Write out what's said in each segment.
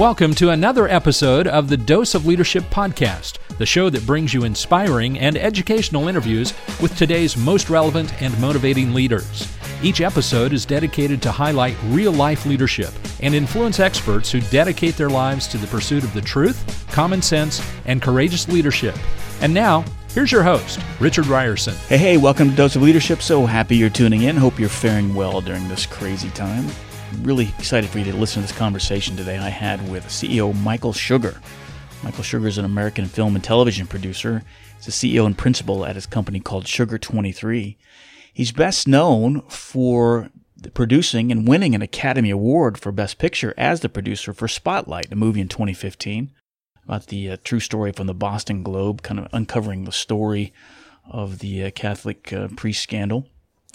Welcome to another episode of the Dose of Leadership podcast, the show that brings you inspiring and educational interviews with today's most relevant and motivating leaders. Each episode is dedicated to highlight real life leadership and influence experts who dedicate their lives to the pursuit of the truth, common sense, and courageous leadership. And now, here's your host, Richard Rierson. Hey, hey, welcome to Dose of Leadership. So happy you're tuning in. Hope you're faring well during this crazy time really excited for you to listen to this conversation today I had with CEO Michael Sugar. Michael Sugar is an American film and television producer. He's a CEO and principal at his company called Sugar 23. He's best known for producing and winning an Academy Award for Best Picture as the producer for Spotlight, a movie in 2015 about the uh, true story from the Boston Globe, kind of uncovering the story of the uh, Catholic uh, priest scandal.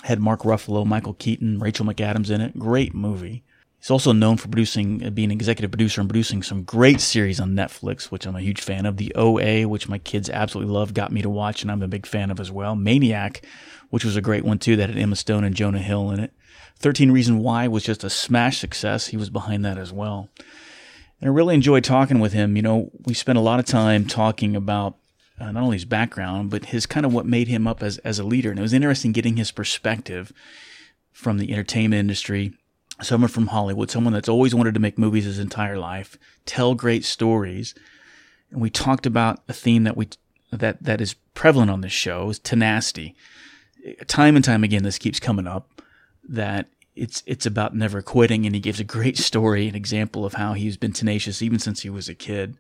Had Mark Ruffalo, Michael Keaton, Rachel McAdams in it. Great movie. He's also known for producing, uh, being an executive producer and producing some great series on Netflix, which I'm a huge fan of. The OA, which my kids absolutely love, got me to watch, and I'm a big fan of as well. Maniac, which was a great one too, that had Emma Stone and Jonah Hill in it. 13 Reasons Why was just a smash success. He was behind that as well. And I really enjoyed talking with him. You know, we spent a lot of time talking about uh, not only his background, but his kind of what made him up as, as a leader. And it was interesting getting his perspective from the entertainment industry, someone from Hollywood, someone that's always wanted to make movies his entire life, tell great stories. And we talked about a theme that we that that is prevalent on this show is tenacity. Time and time again, this keeps coming up that it's it's about never quitting, and he gives a great story, an example of how he's been tenacious even since he was a kid.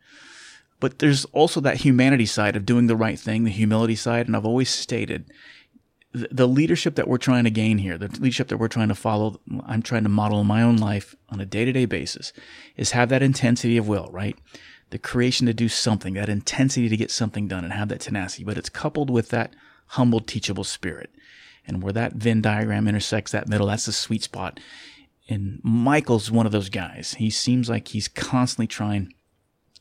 But there's also that humanity side of doing the right thing, the humility side. And I've always stated the leadership that we're trying to gain here, the leadership that we're trying to follow, I'm trying to model in my own life on a day to day basis is have that intensity of will, right? The creation to do something, that intensity to get something done and have that tenacity, but it's coupled with that humble, teachable spirit. And where that Venn diagram intersects that middle, that's the sweet spot. And Michael's one of those guys. He seems like he's constantly trying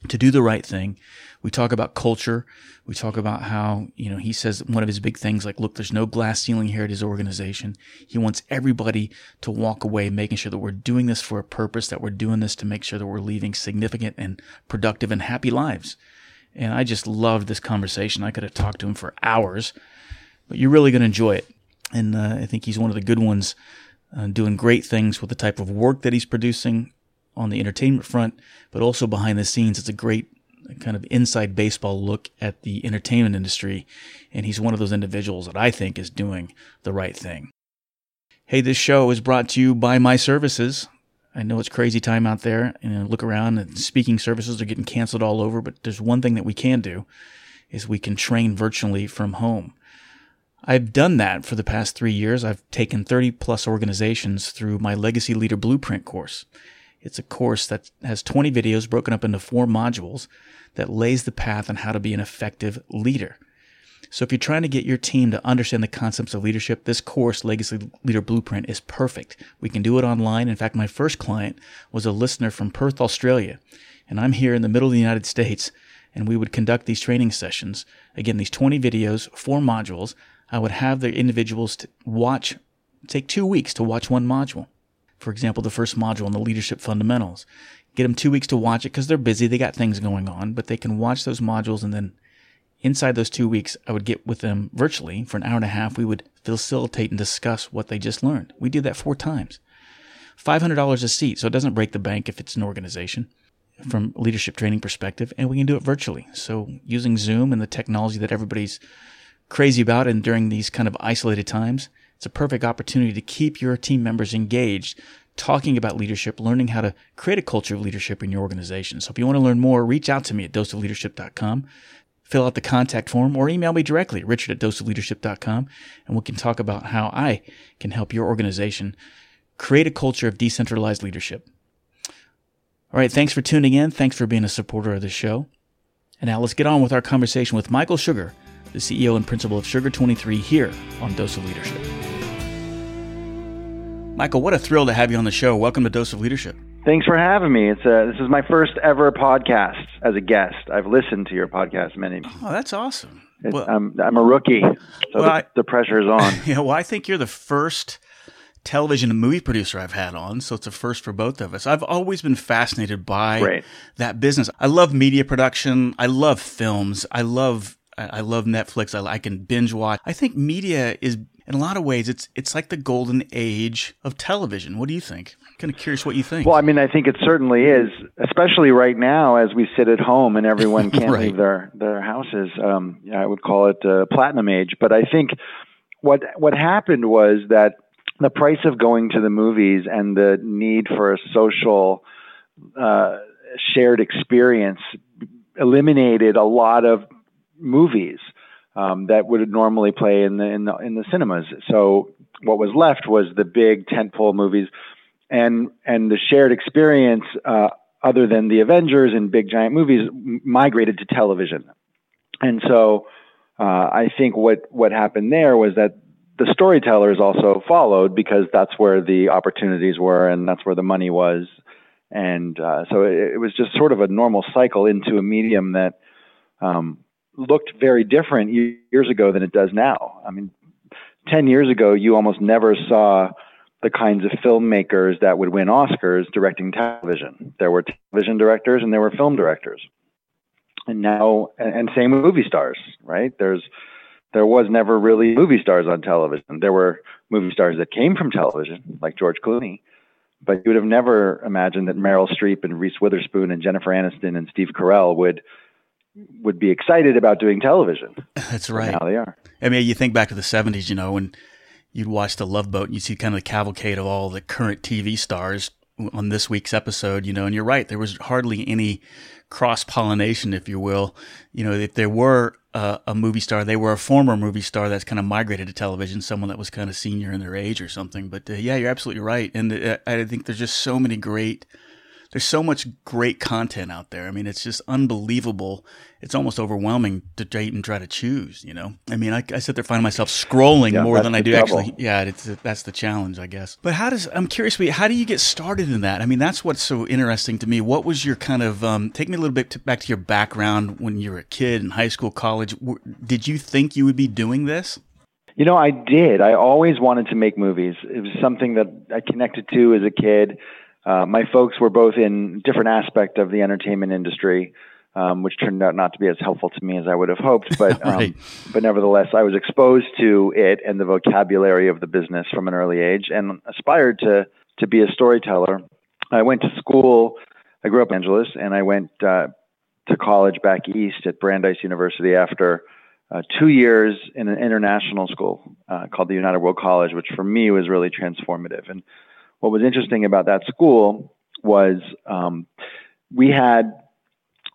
to do the right thing. We talk about culture. We talk about how, you know, he says one of his big things, like, look, there's no glass ceiling here at his organization. He wants everybody to walk away making sure that we're doing this for a purpose, that we're doing this to make sure that we're leaving significant and productive and happy lives. And I just loved this conversation. I could have talked to him for hours, but you're really going to enjoy it. And uh, I think he's one of the good ones, uh, doing great things with the type of work that he's producing on the entertainment front, but also behind the scenes. It's a great kind of inside baseball look at the entertainment industry. And he's one of those individuals that I think is doing the right thing. Hey, this show is brought to you by my services. I know it's crazy time out there and look around and speaking services are getting canceled all over, but there's one thing that we can do is we can train virtually from home. I've done that for the past three years. I've taken 30 plus organizations through my Legacy Leader Blueprint course. It's a course that has 20 videos broken up into four modules that lays the path on how to be an effective leader. So if you're trying to get your team to understand the concepts of leadership, this course, Legacy Leader Blueprint, is perfect. We can do it online. In fact, my first client was a listener from Perth, Australia, and I'm here in the middle of the United States, and we would conduct these training sessions. Again, these 20 videos, four modules. I would have the individuals watch, take two weeks to watch one module for example, the first module on the leadership fundamentals. Get them two weeks to watch it because they're busy, they got things going on, but they can watch those modules and then inside those two weeks, I would get with them virtually for an hour and a half. We would facilitate and discuss what they just learned. We did that four times. $500 a seat, so it doesn't break the bank if it's an organization from leadership training perspective, and we can do it virtually. So using Zoom and the technology that everybody's crazy about and during these kind of isolated times, it's a perfect opportunity to keep your team members engaged, talking about leadership, learning how to create a culture of leadership in your organization. So if you want to learn more, reach out to me at doseofleadership.com, fill out the contact form, or email me directly, richard at doseofleadership.com, and we can talk about how I can help your organization create a culture of decentralized leadership. All right, thanks for tuning in. Thanks for being a supporter of the show. And now let's get on with our conversation with Michael Sugar, the CEO and principal of Sugar 23 here on Dose of Leadership. Michael, what a thrill to have you on the show. Welcome to Dose of Leadership. Thanks for having me. It's a, uh, this is my first ever podcast as a guest. I've listened to your podcast many. Oh, that's awesome. Well, I'm I'm a rookie, so well, the, I, the pressure is on. Yeah, well, I think you're the first television and movie producer I've had on, so it's a first for both of us. I've always been fascinated by right. that business. I love media production. I love films. I love I love Netflix. I, I can binge watch. I think media is in a lot of ways it's it's like the golden age of television. What do you think? I'm kind of curious what you think. Well, I mean, I think it certainly is, especially right now as we sit at home and everyone can't right. leave their their houses. Um, I would call it uh, platinum age, but I think what what happened was that the price of going to the movies and the need for a social uh, shared experience eliminated a lot of movies um, that would normally play in the, in the in the cinemas. So what was left was the big tentpole movies, and and the shared experience, uh, other than the Avengers and big giant movies, migrated to television. And so uh, I think what what happened there was that the storytellers also followed because that's where the opportunities were and that's where the money was. And uh, so it, it, was just sort of a normal cycle into a medium that um, looked very different years ago than it does now. I mean, 10 years ago, you almost never saw the kinds of filmmakers that would win Oscars directing television. There were television directors and there were film directors. And now, and, and same with movie stars, right? There's, there was never really movie stars on television. There were movie stars that came from television, like George Clooney, but you would have never imagined that Meryl Streep and Reese Witherspoon and Jennifer Aniston and Steve Carell would would be excited about doing television. That's right. Now they are. I mean, you think back to the '70s, you know, when you'd watch the Love Boat and you'd see kind of the cavalcade of all the current TV stars on this week's episode, you know, and you're right, there was hardly any cross pollination, if you will. You know, if there were uh, a movie star, they were a former movie star that's kind of migrated to television, someone that was kind of senior in their age or something. But uh, yeah, you're absolutely right. And uh, I think there's just so many great there's so much great content out there. I mean, it's just unbelievable. It's almost overwhelming to even try to choose. You know, I mean, I, I sit there finding myself scrolling yeah, more than I do trouble. actually. Yeah, it's that's the challenge, I guess. But how does I'm curious, how do you get started in that? I mean, that's what's so interesting to me. What was your kind of um, take me a little bit to, back to your background when you were a kid in high school, college? Did you think you would be doing this? You know, I did. I always wanted to make movies. It was something that I connected to as a kid. Uh, my folks were both in different aspect of the entertainment industry, um, which turned out not to be as helpful to me as I would have hoped. But um, right. but nevertheless, I was exposed to it and the vocabulary of the business from an early age, and aspired to to be a storyteller. I went to school. I grew up in Angeles, and I went uh, to college back east at Brandeis University after. Uh, two years in an international school uh, called the United World College, which for me was really transformative. And what was interesting about that school was um, we had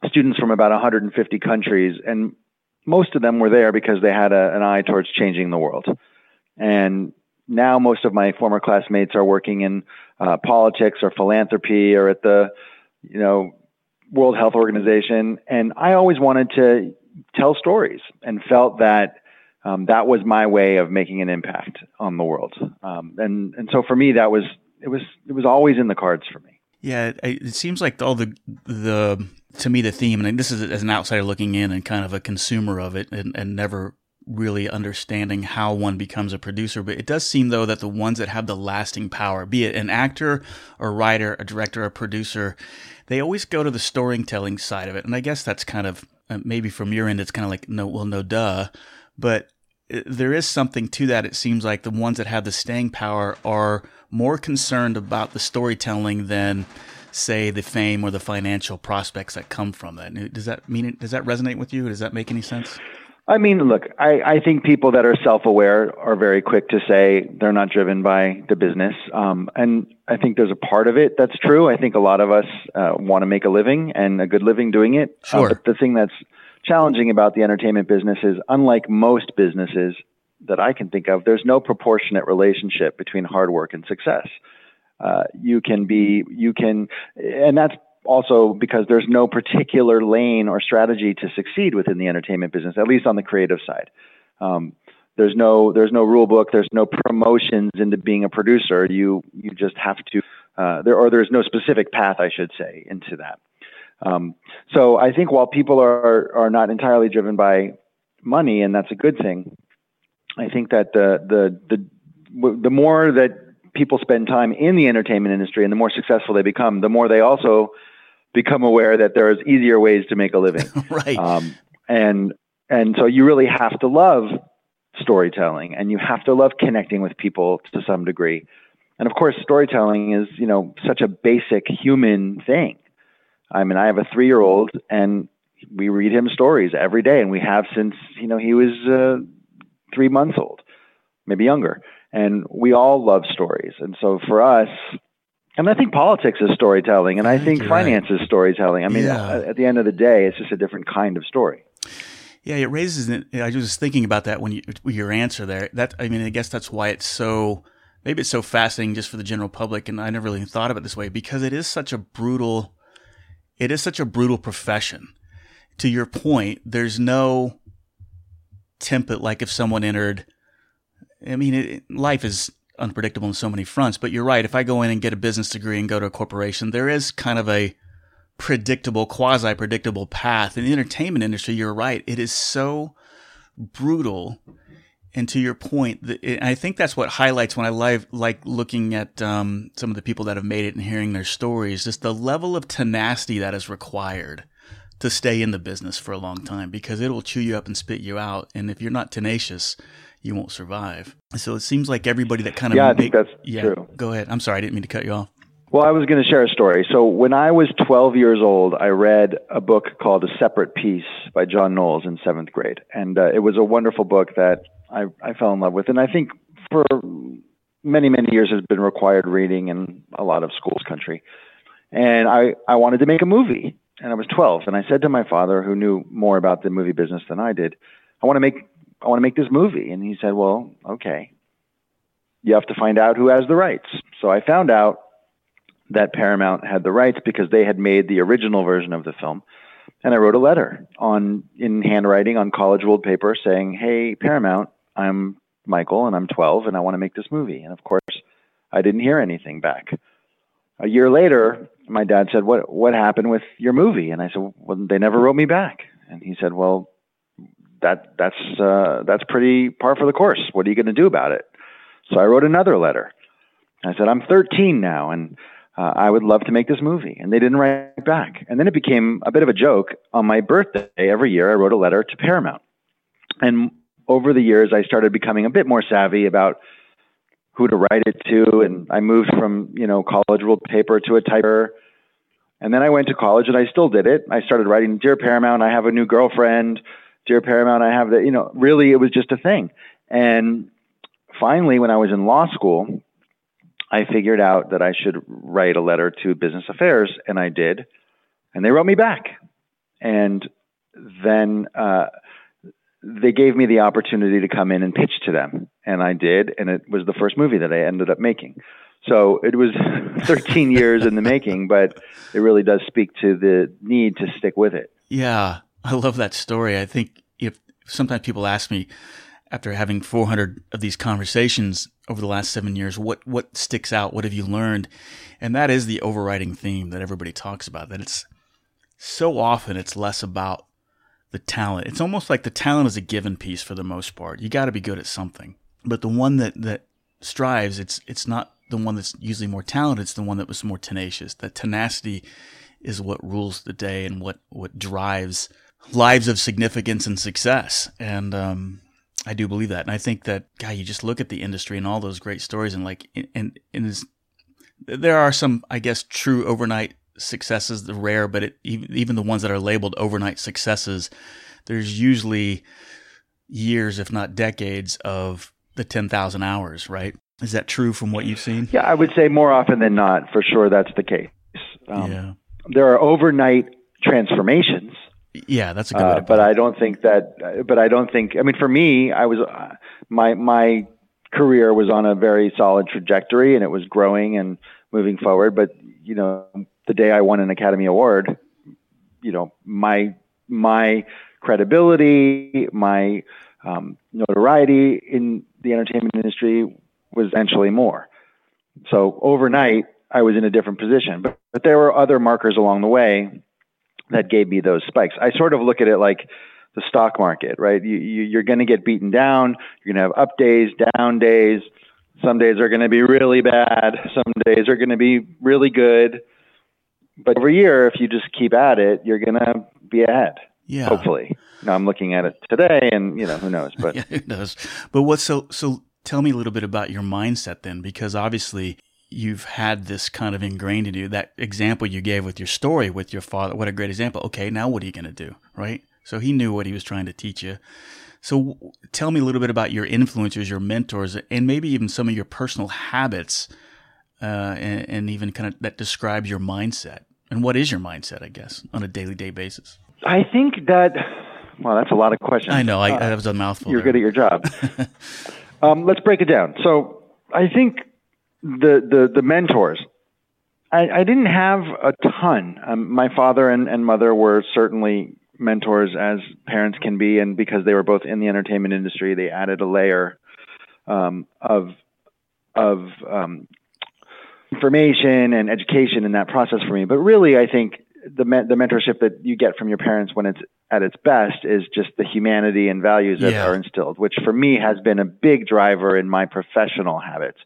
students from about 150 countries, and most of them were there because they had a, an eye towards changing the world. And now most of my former classmates are working in uh, politics or philanthropy or at the, you know, World Health Organization. And I always wanted to tell stories and felt that um, that was my way of making an impact on the world. Um, and and so for me, that was it was it was always in the cards for me. Yeah, it, it seems like all the the to me the theme, and this is as an outsider looking in and kind of a consumer of it, and, and never really understanding how one becomes a producer. But it does seem though that the ones that have the lasting power, be it an actor, a writer, a director, a producer, they always go to the storytelling side of it. And I guess that's kind of uh, maybe from your end, it's kind of like no, well, no, duh, but there is something to that. It seems like the ones that have the staying power are more concerned about the storytelling than say the fame or the financial prospects that come from that. Does that mean does that resonate with you? Does that make any sense? I mean, look, I, I think people that are self-aware are very quick to say they're not driven by the business, um, and I think there's a part of it that's true. I think a lot of us uh, want to make a living and a good living doing it. Uh, sure. Uh, but the thing that's challenging about the entertainment business is, unlike most businesses, that I can think of, there's no proportionate relationship between hard work and success. Uh, you can be, you can, and that's also because there's no particular lane or strategy to succeed within the entertainment business, at least on the creative side. Um, there's no there's no rule book. There's no promotions into being a producer. You you just have to uh, there or there's no specific path, I should say, into that. Um, so I think while people are are not entirely driven by money, and that's a good thing, I think that the the the the more that people spend time in the entertainment industry and the more successful they become, the more they also become aware that there's easier ways to make a living. right. Um, and and so you really have to love storytelling and you have to love connecting with people to some degree. And of course, storytelling is, you know, such a basic human thing. I mean, I have a three year old and we read him stories every day and we have since, you know, he was uh, three months old, maybe younger. And we all love stories. And so for us, and I think politics is storytelling, and I think finance is storytelling. I mean, yeah. at the end of the day, it's just a different kind of story. Yeah, it raises. I was just thinking about that when you your answer there. That I mean, I guess that's why it's so maybe it's so fascinating just for the general public, and I never really thought of it this way because it is such a brutal. It is such a brutal profession. To your point, there's no template like if someone entered. I mean, it, life is unpredictable in so many fronts, but you're right. If I go in and get a business degree and go to a corporation, there is kind of a predictable, quasi predictable path. In the entertainment industry, you're right. It is so brutal. And to your point, the, I think that's what highlights when I live, like looking at um, some of the people that have made it and hearing their stories, just the level of tenacity that is required to stay in the business for a long time because it will chew you up and spit you out. And if you're not tenacious, you won't survive. So it seems like everybody that kind of yeah, make, I think that's yeah, true. Go ahead. I'm sorry, I didn't mean to cut you off. Well, I was going to share a story. So when I was 12 years old, I read a book called A Separate Peace by John Knowles in seventh grade, and uh, it was a wonderful book that I, I fell in love with, and I think for many many years has been required reading in a lot of schools country. And I I wanted to make a movie, and I was 12, and I said to my father, who knew more about the movie business than I did, I want to make I want to make this movie, and he said, well, okay, you have to find out who has the rights. So I found out that Paramount had the rights because they had made the original version of the film. And I wrote a letter on in handwriting on college ruled paper saying, "Hey Paramount, I'm Michael and I'm 12 and I want to make this movie." And of course, I didn't hear anything back. A year later, my dad said, "What what happened with your movie?" And I said, "Well, they never wrote me back." And he said, "Well, that that's uh, that's pretty par for the course. What are you going to do about it?" So I wrote another letter. I said, "I'm 13 now, and uh, I would love to make this movie. And they didn't write back. And then it became a bit of a joke. On my birthday, every year, I wrote a letter to Paramount. And over the years, I started becoming a bit more savvy about who to write it to. And I moved from, you know, college ruled paper to a typer. And then I went to college and I still did it. I started writing, Dear Paramount, I have a new girlfriend. Dear Paramount, I have the, you know, really, it was just a thing. And finally, when I was in law school, I figured out that I should write a letter to Business Affairs, and I did, and they wrote me back. And then uh, they gave me the opportunity to come in and pitch to them, and I did, and it was the first movie that I ended up making. So it was 13 years in the making, but it really does speak to the need to stick with it. Yeah, I love that story. I think if sometimes people ask me after having 400 of these conversations, over the last seven years? What what sticks out? What have you learned? And that is the overriding theme that everybody talks about. That it's so often it's less about the talent. It's almost like the talent is a given piece for the most part. You got to be good at something. But the one that that strives, it's it's not the one that's usually more talented. It's the one that was more tenacious. That tenacity is what rules the day and what what drives lives of significance and success. And um, I do believe that, and I think that God, you just look at the industry and all those great stories, and like, and and there are some, I guess, true overnight successes, the rare, but it, even the ones that are labeled overnight successes, there's usually years, if not decades, of the ten thousand hours. Right? Is that true from what you've seen? Yeah, I would say more often than not, for sure, that's the case. Um, yeah. There are overnight transformations yeah, that's a good. Uh, but I don't think that. But I don't think. I mean, for me, I was uh, my my career was on a very solid trajectory, and it was growing and moving forward. But you know, the day I won an Academy Award, you know, my my credibility, my um, notoriety in the entertainment industry was essentially more. So overnight, I was in a different position. But but there were other markers along the way that gave me those spikes. I sort of look at it like the stock market, right? You, you, are going to get beaten down. You're going to have up days, down days. Some days are going to be really bad. Some days are going to be really good. But every year, if you just keep at it, you're going to be ahead. Yeah. Hopefully. Now I'm looking at it today, and you know who knows. But yeah, who knows? But what's so so? Tell me a little bit about your mindset then, because obviously you've had this kind of ingrained in you. That example you gave with your story with your father, what a great example. Okay, now what are you going to do, right? So he knew what he was trying to teach you. So tell me a little bit about your influencers, your mentors, and maybe even some of your personal habits, uh, and, and, even kind of that describes your mindset. And what is your mindset, I guess, on a daily day basis? I think that. Well, that's a lot of questions. I know. I, uh, that was a mouthful. You're there. good at your job. um, let's break it down. So I think the the, the mentors. I, I didn't have a ton. Um, my father and, and mother were certainly mentors as parents can be, and because they were both in the entertainment industry, they added a layer um, of of um, information and education in that process for me. But really, I think the the mentorship that you get from your parents when it's at its best is just the humanity and values that yeah. are instilled, which for me has been a big driver in my professional habits,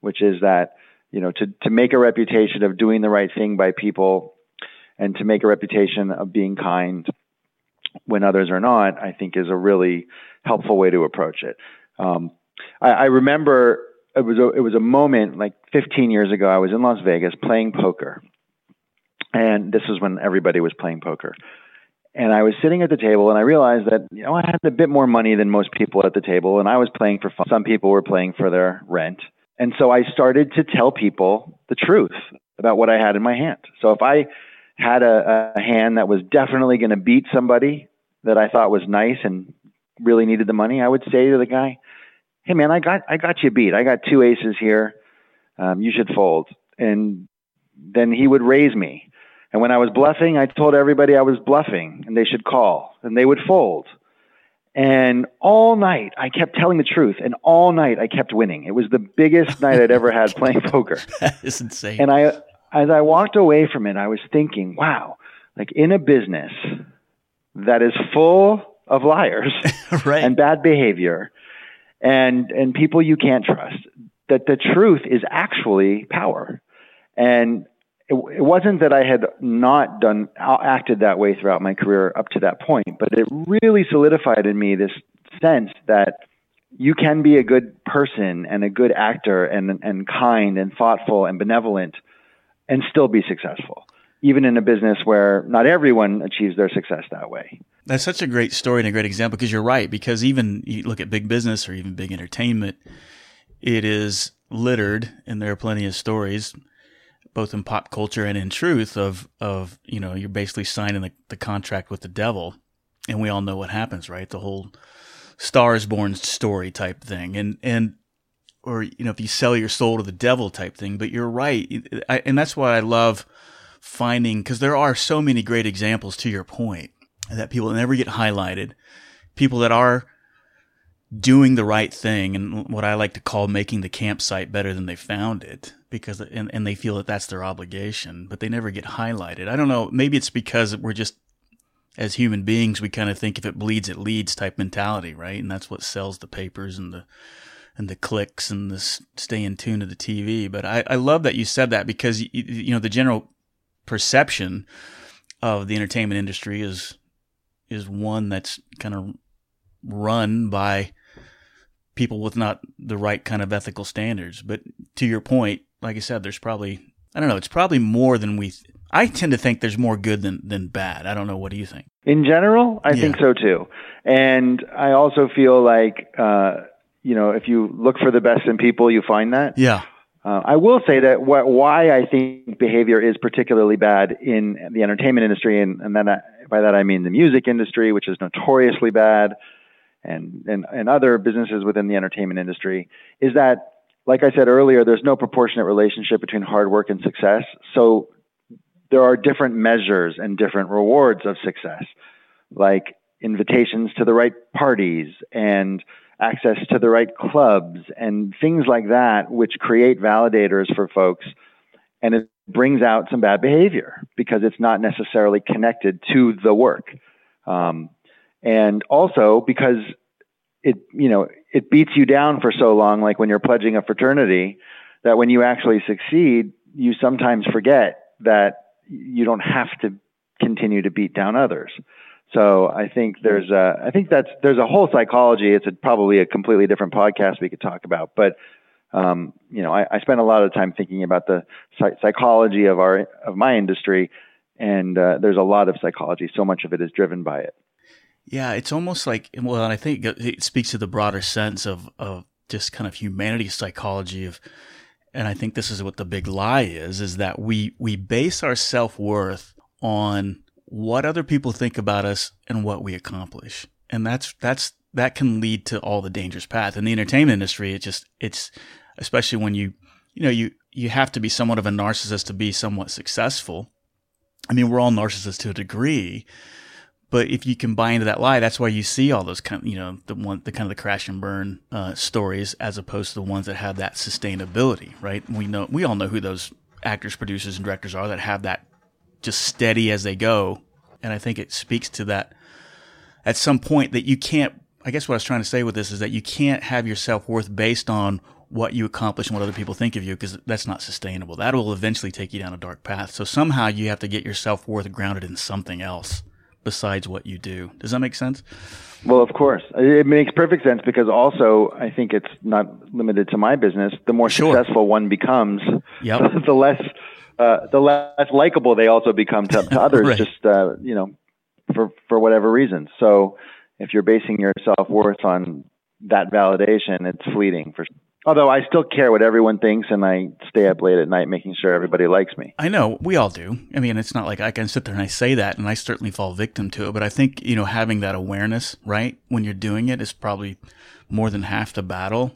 which is that you know to to make a reputation of doing the right thing by people and to make a reputation of being kind when others are not, I think is a really helpful way to approach it. Um, I, I, remember it was a, it was a moment like 15 years ago. I was in Las Vegas playing poker, and this was when everybody was playing poker. And I was sitting at the table, and I realized that you know I had a bit more money than most people at the table, and I was playing for fun. Some people were playing for their rent, and so I started to tell people the truth about what I had in my hand. So if I had a, a hand that was definitely going to beat somebody that I thought was nice and really needed the money, I would say to the guy, "Hey man, I got I got you beat. I got two aces here. Um, you should fold." And then he would raise me. And when I was bluffing, I told everybody I was bluffing and they should call, and they would fold. And all night I kept telling the truth, and all night I kept winning. It was the biggest night I'd ever had playing poker. That is insane. And I as I walked away from it, I was thinking, wow, like in a business that is full of liars right. and bad behavior and and people you can't trust, that the truth is actually power. And it, it wasn't that I had not done uh, acted that way throughout my career up to that point, but it really solidified in me this sense that you can be a good person and a good actor and and kind and thoughtful and benevolent and still be successful, even in a business where not everyone achieves their success that way. That's such a great story and a great example because you're right. Because even you look at big business or even big entertainment, it is littered, and there are plenty of stories, both in pop culture and in truth, of of you know you're basically signing the, the contract with the devil, and we all know what happens, right? The whole Stars Born story type thing, and and or you know if you sell your soul to the devil type thing but you're right I, and that's why i love finding because there are so many great examples to your point that people never get highlighted people that are doing the right thing and what i like to call making the campsite better than they found it because and, and they feel that that's their obligation but they never get highlighted i don't know maybe it's because we're just as human beings we kind of think if it bleeds it leads type mentality right and that's what sells the papers and the and the clicks and the stay in tune to the TV. But I, I love that you said that because, you, you know, the general perception of the entertainment industry is, is one that's kind of run by people with not the right kind of ethical standards. But to your point, like I said, there's probably, I don't know, it's probably more than we, th- I tend to think there's more good than, than bad. I don't know. What do you think? In general, I yeah. think so too. And I also feel like, uh, you know, if you look for the best in people, you find that. Yeah. Uh, I will say that wh- why I think behavior is particularly bad in the entertainment industry, and, and then I, by that I mean the music industry, which is notoriously bad, and, and, and other businesses within the entertainment industry, is that, like I said earlier, there's no proportionate relationship between hard work and success. So there are different measures and different rewards of success, like invitations to the right parties and access to the right clubs and things like that, which create validators for folks. And it brings out some bad behavior because it's not necessarily connected to the work. Um, and also because it you know it beats you down for so long, like when you're pledging a fraternity, that when you actually succeed, you sometimes forget that you don't have to continue to beat down others. So I think there's a, I think that's there's a whole psychology. It's a, probably a completely different podcast we could talk about, but um, you know, I, I spend a lot of time thinking about the psychology of our of my industry, and uh, there's a lot of psychology. So much of it is driven by it. Yeah, it's almost like well, and I think it speaks to the broader sense of of just kind of humanity psychology of and I think this is what the big lie is is that we we base our self-worth on what other people think about us and what we accomplish. And that's that's that can lead to all the dangerous path. In the entertainment industry, it just it's especially when you you know you you have to be somewhat of a narcissist to be somewhat successful. I mean, we're all narcissists to a degree, but if you can buy into that lie, that's why you see all those kind of, you know, the one, the kind of the crash and burn uh, stories as opposed to the ones that have that sustainability, right? We know, we all know who those actors, producers, and directors are that have that just steady as they go. And I think it speaks to that at some point that you can't, I guess what I was trying to say with this is that you can't have your self worth based on what you accomplish and what other people think of you because that's not sustainable. That will eventually take you down a dark path. So somehow you have to get your self worth grounded in something else besides what you do. Does that make sense? Well, of course. It makes perfect sense because also I think it's not limited to my business. The more sure. successful one becomes, yep. the less uh, the less likable they also become to, to others. right. Just uh, you know, for for whatever reason. So if you're basing your self worth on that validation, it's fleeting for Although I still care what everyone thinks, and I stay up late at night making sure everybody likes me. I know we all do. I mean, it's not like I can sit there and I say that, and I certainly fall victim to it. But I think you know having that awareness, right, when you're doing it, is probably more than half the battle.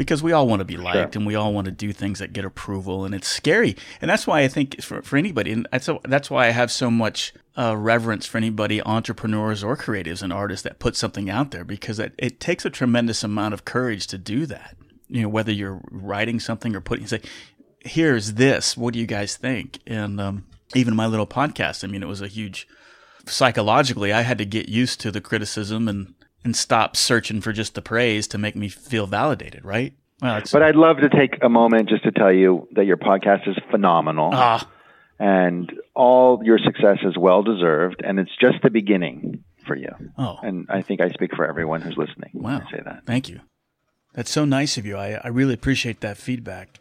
Because we all want to be liked, sure. and we all want to do things that get approval, and it's scary. And that's why I think for for anybody, and that's that's why I have so much uh, reverence for anybody, entrepreneurs or creatives and artists that put something out there, because it, it takes a tremendous amount of courage to do that you know, whether you're writing something or putting, say, here's this. What do you guys think? And um, even my little podcast, I mean, it was a huge, psychologically, I had to get used to the criticism and, and stop searching for just the praise to make me feel validated, right? Well, but I'd love to take a moment just to tell you that your podcast is phenomenal. Ah. And all your success is well deserved, and it's just the beginning for you. Oh. And I think I speak for everyone who's listening wow. I say that. Thank you. That's so nice of you. I, I really appreciate that feedback.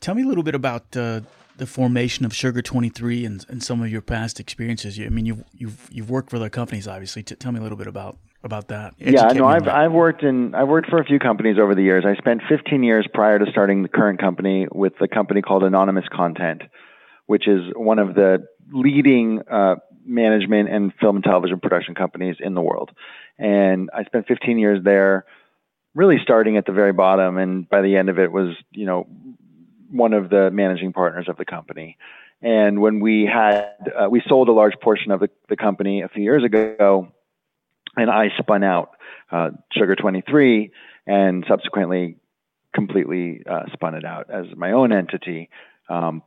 Tell me a little bit about uh, the formation of Sugar 23 and, and some of your past experiences. You, I mean, you've, you've, you've worked for other companies, obviously. T- tell me a little bit about, about that. Yeah, no, I've, I've worked in, I've worked for a few companies over the years. I spent 15 years prior to starting the current company with a company called Anonymous Content, which is one of the leading uh, management and film and television production companies in the world. And I spent 15 years there really starting at the very bottom, and by the end of it was you know one of the managing partners of the company. And when we had uh, we sold a large portion of the, the company a few years ago, and I spun out uh, Sugar 23 and subsequently completely uh, spun it out as my own entity. Um,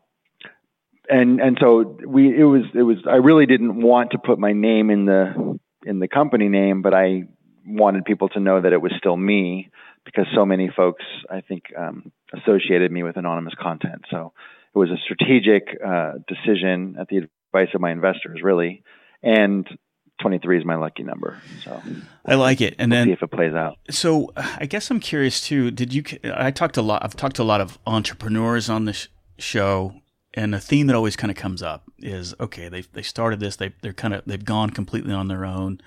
and and so we it was it was I really didn't want to put my name in the in the company name, but I wanted people to know that it was still me because so many folks, I think, um, associated me with anonymous content. So it was a strategic uh, decision at the advice of my investors, really. And 23 is my lucky number. So I like it. And we'll then see if it plays out. So I guess I'm curious too. Did you, I talked a lot, I've talked to a lot of entrepreneurs on this show and a theme that always kind of comes up is, okay, they, they started this, they, they're kind of, they've gone completely on their own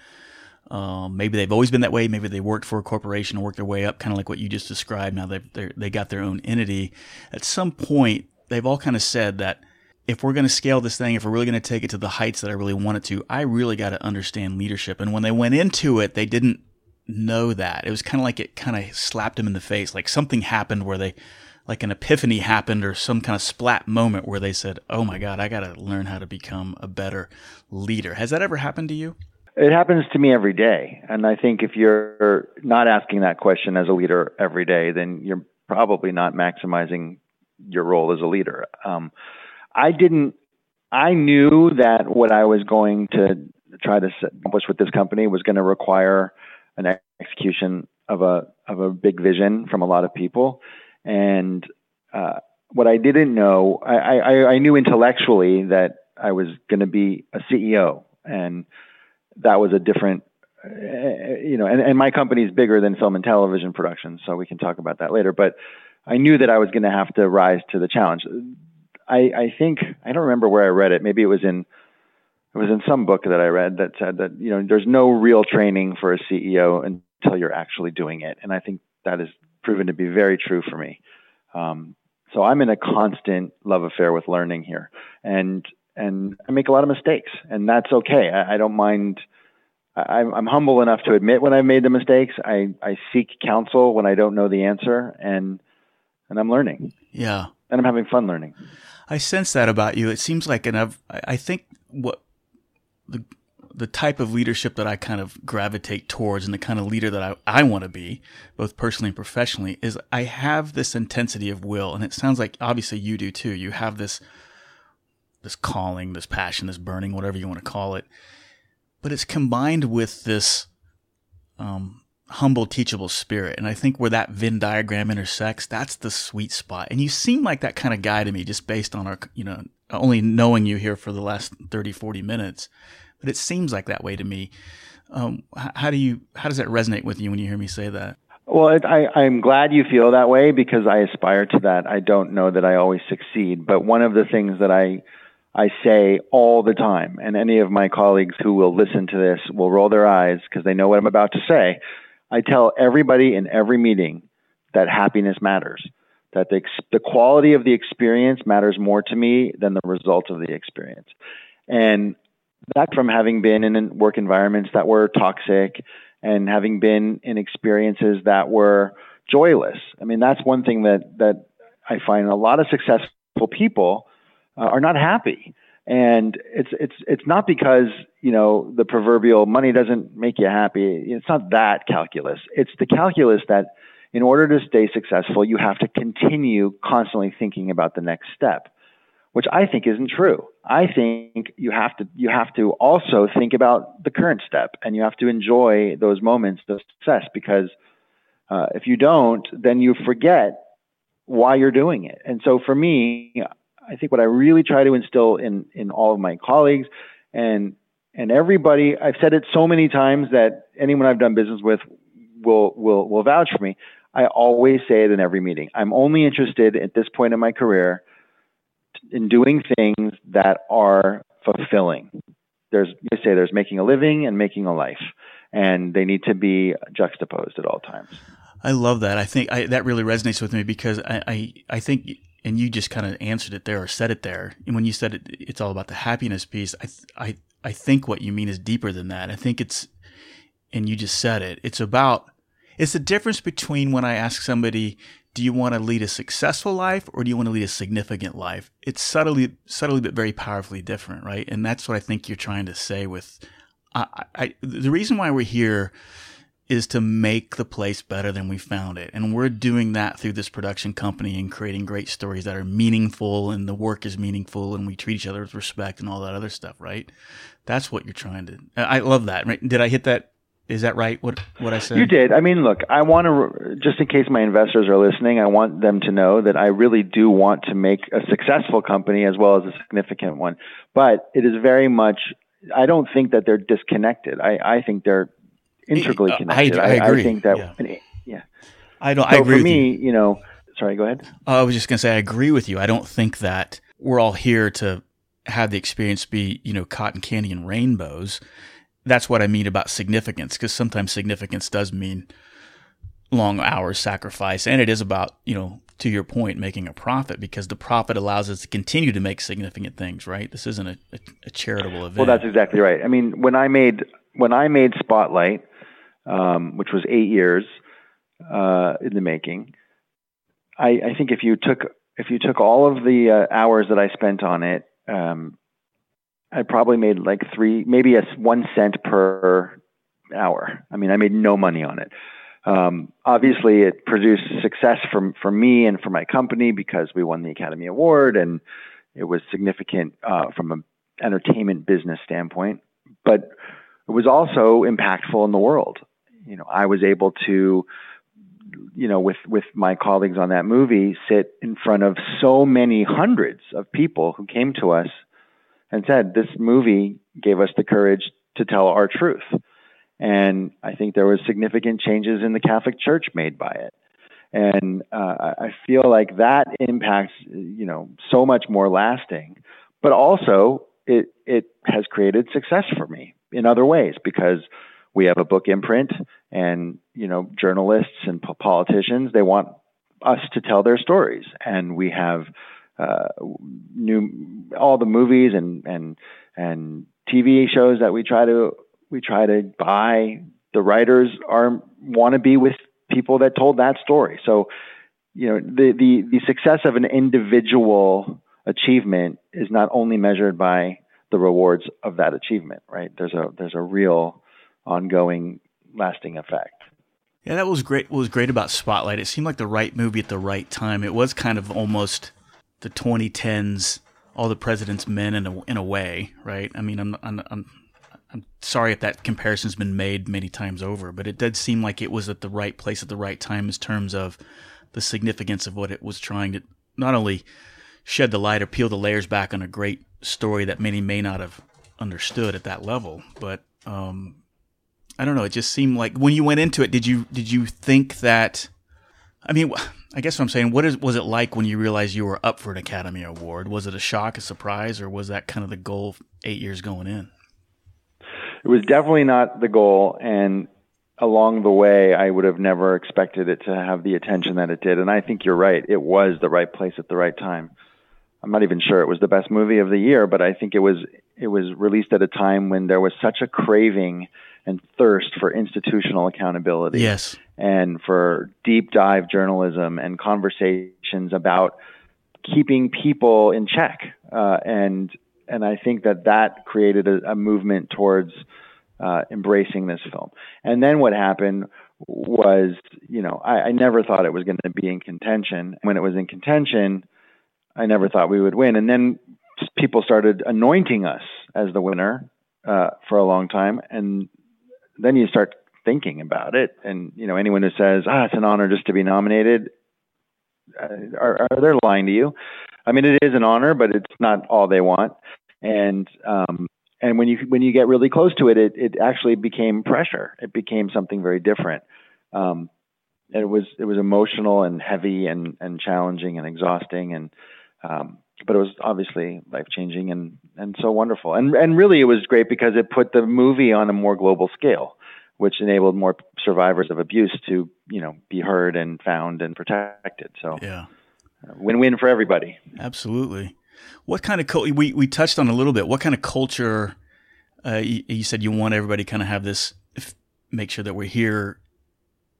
um, maybe they've always been that way. Maybe they worked for a corporation and worked their way up, kind of like what you just described. Now they they got their own entity. At some point, they've all kind of said that if we're going to scale this thing, if we're really going to take it to the heights that I really want it to, I really got to understand leadership. And when they went into it, they didn't know that. It was kind of like it kind of slapped them in the face, like something happened where they, like an epiphany happened or some kind of splat moment where they said, "Oh my God, I got to learn how to become a better leader." Has that ever happened to you? It happens to me every day. And I think if you're not asking that question as a leader every day, then you're probably not maximizing your role as a leader. Um, I didn't, I knew that what I was going to try to accomplish with this company was going to require an execution of a of a big vision from a lot of people, and uh, what I didn't know, I, I, I knew intellectually that I was going to be a CEO, and that was a different, uh, you know, and, and my company is bigger than film and television production, so we can talk about that later. But I knew that I was going to have to rise to the challenge. I, I think I don't remember where I read it. Maybe it was in it was in some book that I read that said that you know there's no real training for a CEO until you're actually doing it, and I think that is proven to be very true for me. Um, so I'm in a constant love affair with learning here, and and I make a lot of mistakes, and that's okay. I, I don't mind. I, I'm humble enough to admit when I've made the mistakes. I, I seek counsel when I don't know the answer, and and I'm learning. Yeah, and I'm having fun learning. I sense that about you. It seems like, and I've, I think what the the type of leadership that I kind of gravitate towards and the kind of leader that I, I want to be, both personally and professionally, is I have this intensity of will. And it sounds like obviously you do too. You have this this calling, this passion, this burning, whatever you want to call it. But it's combined with this um, humble, teachable spirit. And I think where that Venn diagram intersects, that's the sweet spot. And you seem like that kind of guy to me, just based on our, you know, only knowing you here for the last 30, 40 minutes but it seems like that way to me. Um, how do you how does that resonate with you when you hear me say that? Well, it, I, I'm glad you feel that way because I aspire to that. I don't know that I always succeed, but one of the things that I I say all the time, and any of my colleagues who will listen to this will roll their eyes because they know what I'm about to say. I tell everybody in every meeting that happiness matters, that the, the quality of the experience matters more to me than the result of the experience. And that from having been in work environments that were toxic and having been in experiences that were joyless. I mean, that's one thing that that I find a lot of successful people uh, are not happy. And it's it's it's not because you know the proverbial money doesn't make you happy. It's not that calculus. It's the calculus that in order to stay successful, you have to continue constantly thinking about the next step which I think isn't true. I think you have to you have to also think about the current step, and you have to enjoy those moments of success because uh, if you don't, then you forget why you're doing it. And so for me, I think what I really try to instill in in all of my colleagues and and everybody, I've said it so many times that anyone I've done business with will will will vouch for me. I always say it in every meeting. I'm only interested at this point in my career in doing things that are fulfilling. There's you say there's making a living and making a life, and they need to be juxtaposed at all times. I love that. I think I, that really resonates with me because I, I, I think, and you just kind of answered it there or said it there. And when you said it, it's all about the happiness piece. I, I, I think what you mean is deeper than that. I think it's, and you just said it. It's about, it's the difference between when I ask somebody, do you want to lead a successful life or do you want to lead a significant life? It's subtly, subtly, but very powerfully different, right? And that's what I think you're trying to say with, I, I, the reason why we're here is to make the place better than we found it. And we're doing that through this production company and creating great stories that are meaningful and the work is meaningful and we treat each other with respect and all that other stuff, right? That's what you're trying to, I love that. Right? Did I hit that is that right? What what I said? You did. I mean, look, I want to just in case my investors are listening, I want them to know that I really do want to make a successful company as well as a significant one. But it is very much. I don't think that they're disconnected. I I think they're integrally connected. I, I, I agree. I think that. Yeah. yeah. I don't. So I agree. For me, you. you know, sorry. Go ahead. Uh, I was just gonna say I agree with you. I don't think that we're all here to have the experience be you know cotton candy and rainbows that's what I mean about significance, because sometimes significance does mean long hours sacrifice, and it is about you know to your point making a profit because the profit allows us to continue to make significant things. Right? This isn't a, a, a charitable event. Well, that's exactly right. I mean, when I made when I made Spotlight, um, which was eight years uh, in the making, I, I, think if you took if you took all of the uh, hours that I spent on it, um, I probably made like three, maybe a one cent per hour. I mean, I made no money on it. Um, obviously, it produced success for for me and for my company because we won the Academy Award, and it was significant uh, from an entertainment business standpoint. But it was also impactful in the world. You know, I was able to, you know, with with my colleagues on that movie, sit in front of so many hundreds of people who came to us and said, "This movie gave us the courage to tell our truth." And I think there was significant changes in the Catholic Church made by it. And uh, I feel like that impacts, you know, so much more lasting. But also, it it has created success for me in other ways because we have a book imprint, and you know, journalists and politicians they want us to tell their stories, and we have uh, new all the movies and and and TV shows that we try to we try to buy. The writers are want to be with people that told that story. So, you know, the the the success of an individual achievement is not only measured by the rewards of that achievement, right? There's a there's a real ongoing lasting effect. Yeah, that was great. What was great about Spotlight? It seemed like the right movie at the right time. It was kind of almost the 2010s, All the President's Men in a in a way, right? I mean, I'm I'm I'm, I'm sorry if that comparison's been made many times over, but it did seem like it was at the right place at the right time in terms of the significance of what it was trying to not only shed the light or peel the layers back on a great story that many may not have understood at that level. But um, I don't know. It just seemed like when you went into it, did you did you think that? I mean, I guess what I'm saying, what is was it like when you realized you were up for an Academy Award? Was it a shock, a surprise, or was that kind of the goal eight years going in? It was definitely not the goal, and along the way, I would have never expected it to have the attention that it did. And I think you're right; it was the right place at the right time. I'm not even sure it was the best movie of the year, but I think it was it was released at a time when there was such a craving and thirst for institutional accountability. Yes. And for deep dive journalism and conversations about keeping people in check. Uh, and and I think that that created a, a movement towards uh, embracing this film. And then what happened was, you know, I, I never thought it was going to be in contention. When it was in contention, I never thought we would win. And then people started anointing us as the winner uh, for a long time, and then you start thinking about it. And you know, anyone who says, "Ah, it's an honor just to be nominated," uh, are, are they lying to you? I mean, it is an honor, but it's not all they want. And um, and when you when you get really close to it, it it actually became pressure. It became something very different. Um, it was it was emotional and heavy and and challenging and exhausting and um, but it was obviously life changing and and so wonderful. And and really, it was great because it put the movie on a more global scale, which enabled more survivors of abuse to you know be heard and found and protected. So yeah, uh, win win for everybody. Absolutely. What kind of culture? We we touched on a little bit. What kind of culture? Uh, you, you, said you want everybody kind of have this, make sure that we're here,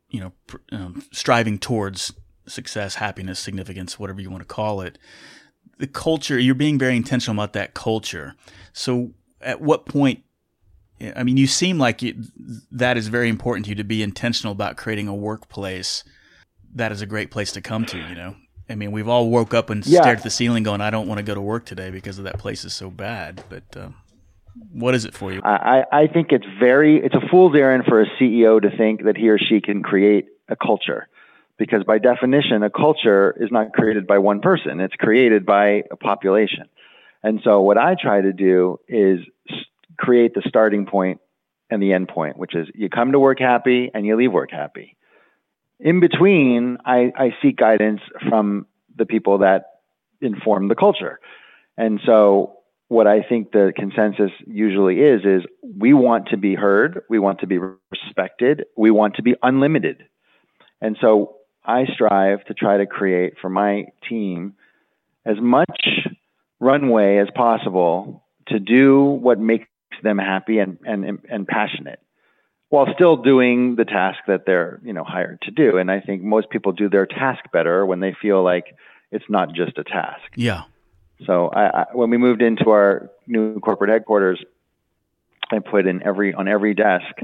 you know, um, striving towards success, happiness, significance, whatever you want to call it. The culture, you're being very intentional about that culture. So, at what point? I mean, you seem like it, that is very important to you to be intentional about creating a workplace that is a great place to come to. You know, I mean, we've all woke up and yeah. stared at the ceiling, going, "I don't want to go to work today because of that place is so bad." But uh, what is it for you? I, I think it's very it's a fool's errand for a CEO to think that he or she can create a culture because by definition, a culture is not created by one person, it's created by a population. And so, what I try to do is create the starting point and the end point, which is you come to work happy and you leave work happy. In between, I, I seek guidance from the people that inform the culture. And so, what I think the consensus usually is is we want to be heard, we want to be respected, we want to be unlimited. And so I strive to try to create for my team as much runway as possible to do what makes them happy and, and, and passionate while still doing the task that they're you know hired to do. And i think most people do their task better when they feel like it's not just a task. Yeah. So I, I, when we moved into our new corporate headquarters i put in every on every desk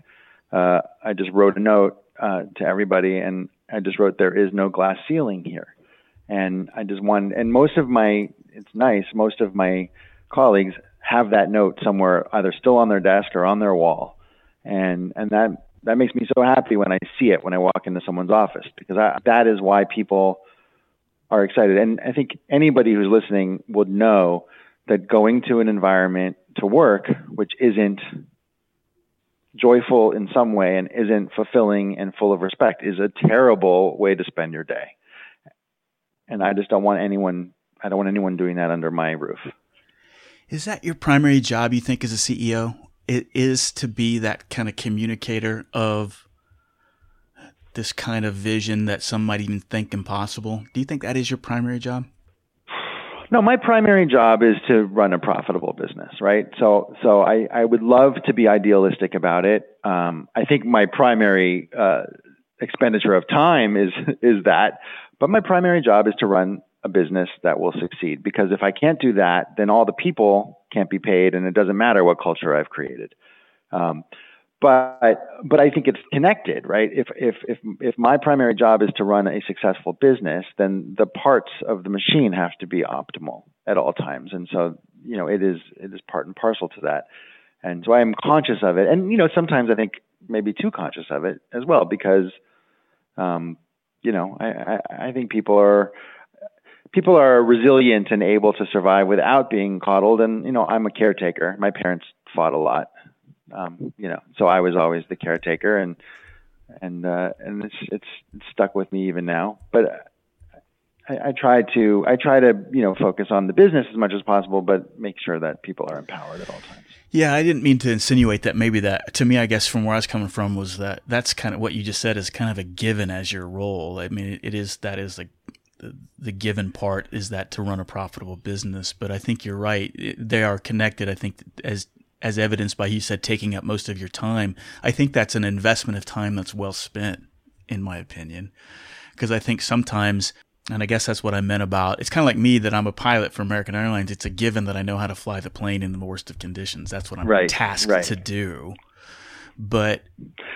uh, i just wrote a note uh, to everybody and I just wrote there is no glass ceiling here, and I just wanted. And most of my it's nice. Most of my colleagues have that note somewhere, either still on their desk or on their wall, and and that that makes me so happy when I see it when I walk into someone's office because I, that is why people are excited. And I think anybody who's listening would know that going to an environment to work which isn't joyful in some way and isn't fulfilling and full of respect is a terrible way to spend your day. And I just don't want anyone I don't want anyone doing that under my roof. Is that your primary job you think as a CEO? It is to be that kind of communicator of this kind of vision that some might even think impossible. Do you think that is your primary job? No, my primary job is to run a profitable business, right? So, so I, I would love to be idealistic about it. Um, I think my primary uh, expenditure of time is is that, but my primary job is to run a business that will succeed. Because if I can't do that, then all the people can't be paid, and it doesn't matter what culture I've created. Um, but but I think it's connected, right? If if if if my primary job is to run a successful business, then the parts of the machine have to be optimal at all times, and so you know it is it is part and parcel to that, and so I am conscious of it, and you know sometimes I think maybe too conscious of it as well because, um, you know I, I I think people are people are resilient and able to survive without being coddled, and you know I'm a caretaker. My parents fought a lot um, you know, so I was always the caretaker, and and uh, and it's, it's it's stuck with me even now. But I, I try to I try to you know focus on the business as much as possible, but make sure that people are empowered at all times. Yeah, I didn't mean to insinuate that maybe that to me, I guess from where I was coming from was that that's kind of what you just said is kind of a given as your role. I mean, it, is that is like the, the given part is that to run a profitable business. But I think you're right; they are connected. I think as as evidenced by you said taking up most of your time. I think that's an investment of time that's well spent, in my opinion, because I think sometimes. And I guess that's what I meant about it's kind of like me that I'm a pilot for American Airlines. It's a given that I know how to fly the plane in the worst of conditions. That's what I'm right, tasked right. to do but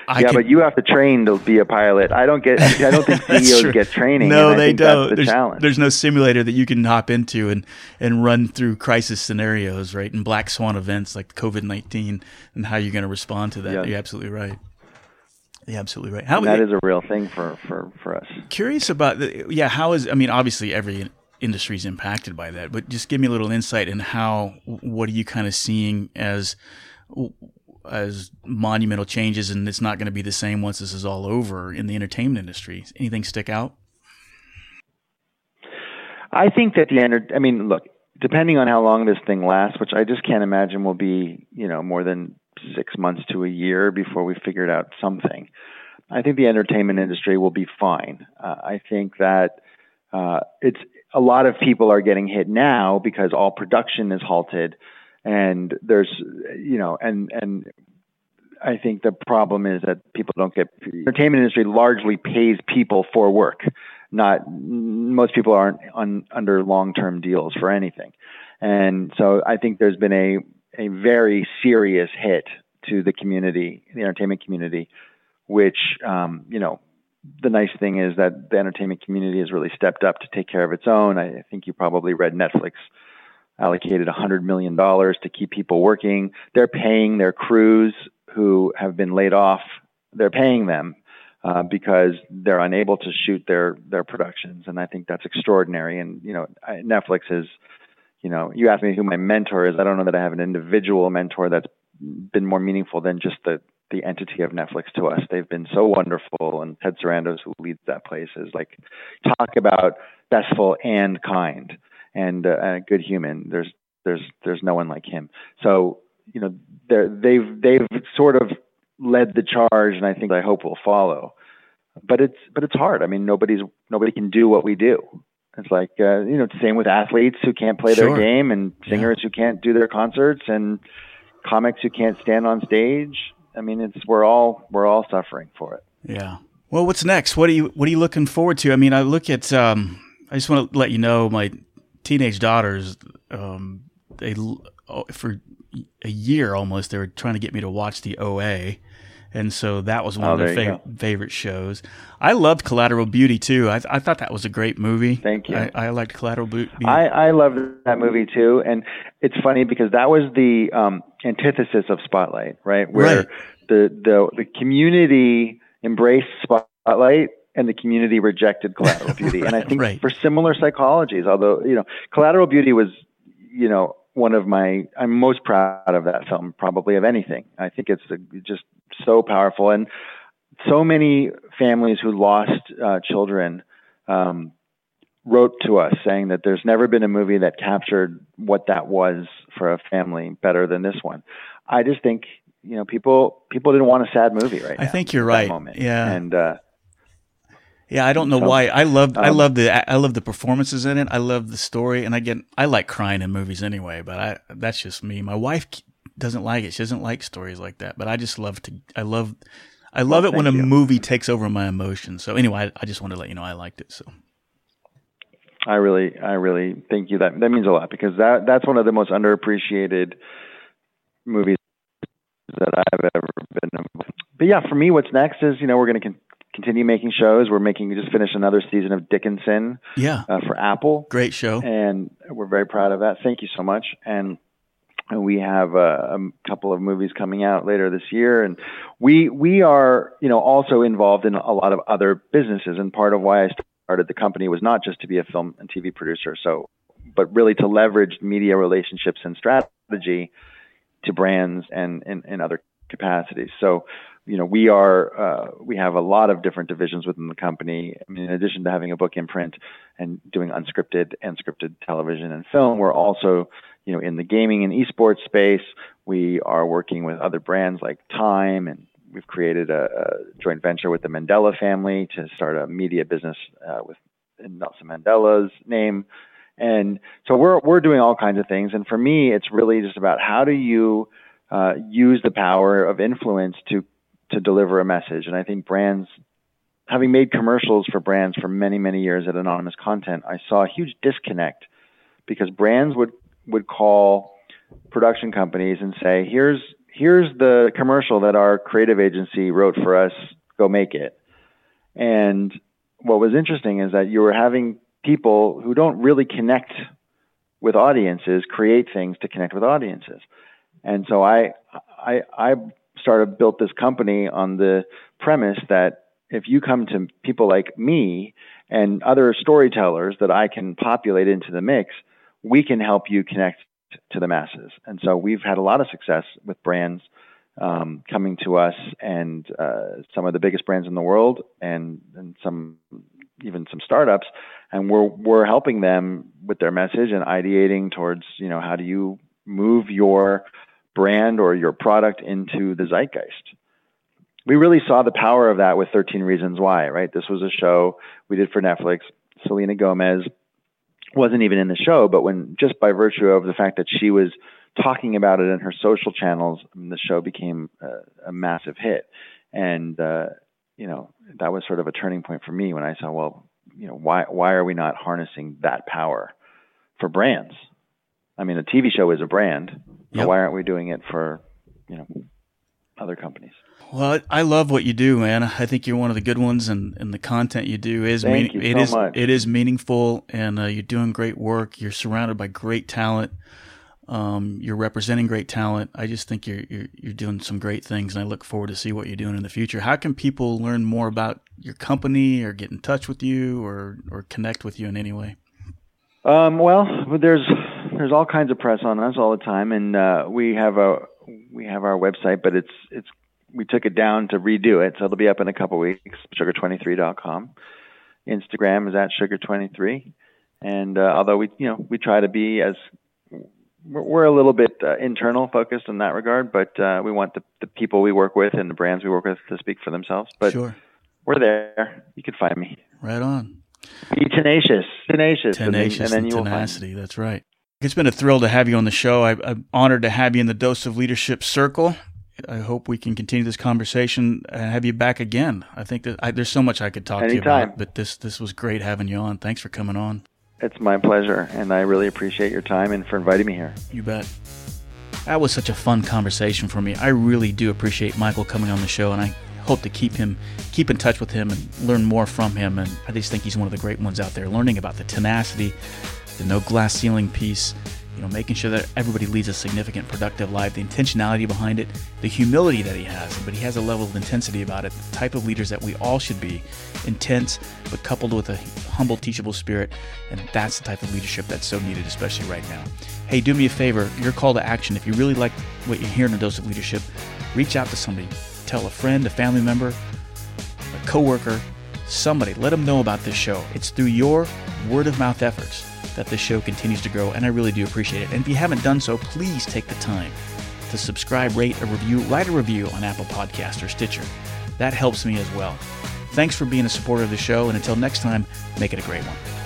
I yeah, can, but you have to train to be a pilot. I don't get. I don't think CEOs get training. No, they don't. The there's, challenge. there's no simulator that you can hop into and and run through crisis scenarios, right? And black swan events like COVID nineteen, and how you're going to respond to that. Yeah. You're absolutely right. Yeah, absolutely right. How that is a real thing for for for us. Curious about the, yeah. How is I mean, obviously every industry is impacted by that, but just give me a little insight in how. What are you kind of seeing as as monumental changes, and it's not going to be the same once this is all over in the entertainment industry. Anything stick out? I think that the enter- I mean, look, depending on how long this thing lasts, which I just can't imagine will be, you know, more than six months to a year before we figured out something. I think the entertainment industry will be fine. Uh, I think that uh, it's a lot of people are getting hit now because all production is halted and there's you know and and I think the problem is that people don't get the entertainment industry largely pays people for work. Not most people aren't on, under long term deals for anything, and so I think there's been a a very serious hit to the community, the entertainment community, which um, you know the nice thing is that the entertainment community has really stepped up to take care of its own. I think you probably read Netflix allocated $100 million to keep people working. They're paying their crews who have been laid off, they're paying them uh, because they're unable to shoot their, their productions. And I think that's extraordinary. And, you know, Netflix is, you know, you asked me who my mentor is. I don't know that I have an individual mentor that's been more meaningful than just the, the entity of Netflix to us. They've been so wonderful. And Ted Sarandos, who leads that place, is like, talk about successful and kind and uh, a good human. There's there's there's no one like him. So you know they've they've sort of led the charge, and I think I hope will follow. But it's but it's hard. I mean, nobody's nobody can do what we do. It's like uh, you know, same with athletes who can't play sure. their game, and singers yeah. who can't do their concerts, and comics who can't stand on stage. I mean, it's we're all we're all suffering for it. Yeah. Well, what's next? What are you What are you looking forward to? I mean, I look at. Um, I just want to let you know my teenage daughters, um, they oh, for a year almost they were trying to get me to watch the OA, and so that was one oh, of their favorite favorite shows. I loved Collateral Beauty too. I, I thought that was a great movie. Thank you. I, I liked Collateral Beauty. I I loved that movie too, and it's funny because that was the um, antithesis of Spotlight, right? Where right. the the the community embraced Spotlight and the community rejected Collateral Beauty. and I think right. for similar psychologies, although you know, Collateral Beauty was you know one of my I'm most proud of that film probably of anything. I think it's a, just so powerful and so many families who lost uh, children um, wrote to us saying that there's never been a movie that captured what that was for a family better than this one. I just think you know people people didn't want a sad movie right I now. I think you're right. Moment. Yeah, and uh, yeah, I don't know so, why. I love um, I love the I love the performances in it. I love the story, and I get I like crying in movies anyway. But I that's just me. My wife doesn't like it. She doesn't like stories like that. But I just love to. I love I love well, it when a you. movie takes over my emotions. So anyway, I, I just wanted to let you know I liked it. So. I really, I really thank you. That that means a lot because that that's one of the most underappreciated movies that I've ever been. Involved. But yeah, for me, what's next is you know we're going to continue making shows. We're making just finished another season of Dickinson. Yeah. Uh, for Apple. Great show. And we're very proud of that. Thank you so much. And we have a, a, couple of movies coming out later this year, and we we are you know also involved in a lot of other businesses. And part of why I started the company was not just to be a film and TV producer, so but really to leverage media relationships and strategy to brands and in other capacities. So you know, we are uh, we have a lot of different divisions within the company. I mean, in addition to having a book imprint and doing unscripted and scripted television and film, we're also you know in the gaming and esports space. We are working with other brands like Time, and we've created a, a joint venture with the Mandela family to start a media business uh, with Nelson Mandela's name. And so we're we're doing all kinds of things. And for me, it's really just about how do you uh, use the power of influence to to deliver a message. And I think brands, having made commercials for brands for many, many years at Anonymous Content, I saw a huge disconnect because brands would, would call production companies and say, here's, here's the commercial that our creative agency wrote for us, go make it. And what was interesting is that you were having people who don't really connect with audiences create things to connect with audiences. And so I, I, I started built this company on the premise that if you come to people like me and other storytellers that I can populate into the mix, we can help you connect to the masses. And so we've had a lot of success with brands um, coming to us, and uh, some of the biggest brands in the world, and and some even some startups, and we're we're helping them with their message and ideating towards you know how do you move your brand or your product into the zeitgeist. We really saw the power of that with 13 Reasons Why, right? This was a show we did for Netflix. Selena Gomez wasn't even in the show, but when just by virtue of the fact that she was talking about it in her social channels, the show became a, a massive hit. And, uh, you know, that was sort of a turning point for me when I saw, well, you know, why, why are we not harnessing that power for brands? I mean, a TV show is a brand. Yep. why aren't we doing it for, you know, other companies? Well, I love what you do, man. I think you're one of the good ones, and, and the content you do is Thank mean, it so is it is meaningful, and uh, you're doing great work. You're surrounded by great talent. Um, you're representing great talent. I just think you're, you're you're doing some great things, and I look forward to see what you're doing in the future. How can people learn more about your company, or get in touch with you, or or connect with you in any way? Um, well, there's there's all kinds of press on us all the time, and uh, we have a we have our website, but it's it's we took it down to redo it, so it'll be up in a couple weeks. Sugar23.com. Instagram is at Sugar23, and uh, although we you know we try to be as we're a little bit uh, internal focused in that regard, but uh, we want the, the people we work with and the brands we work with to speak for themselves. But sure. we're there. You can find me. Right on. Be tenacious, tenacious, tenacious, and then, and then you tenacity. That's right. It's been a thrill to have you on the show. I, am honored to have you in the Dose of Leadership Circle. I hope we can continue this conversation and have you back again. I think that I, there's so much I could talk Anytime. to you about, but this this was great having you on. Thanks for coming on. It's my pleasure, and I really appreciate your time and for inviting me here. You bet. That was such a fun conversation for me. I really do appreciate Michael coming on the show, and I hope to keep him keep in touch with him and learn more from him. And I just think he's one of the great ones out there, learning about the tenacity the no glass ceiling piece, you know, making sure that everybody leads a significant, productive life, the intentionality behind it, the humility that he has, but he has a level of intensity about it, the type of leaders that we all should be, intense, but coupled with a humble, teachable spirit, and that's the type of leadership that's so needed, especially right now. Hey, do me a favor, your call to action, if you really like what you hear in a dose of leadership, reach out to somebody, tell a friend, a family member, a coworker, somebody, let them know about this show. It's through your word of mouth efforts that this show continues to grow, and I really do appreciate it. And if you haven't done so, please take the time to subscribe, rate a review, write a review on Apple Podcast or Stitcher. That helps me as well. Thanks for being a supporter of the show, and until next time, make it a great one.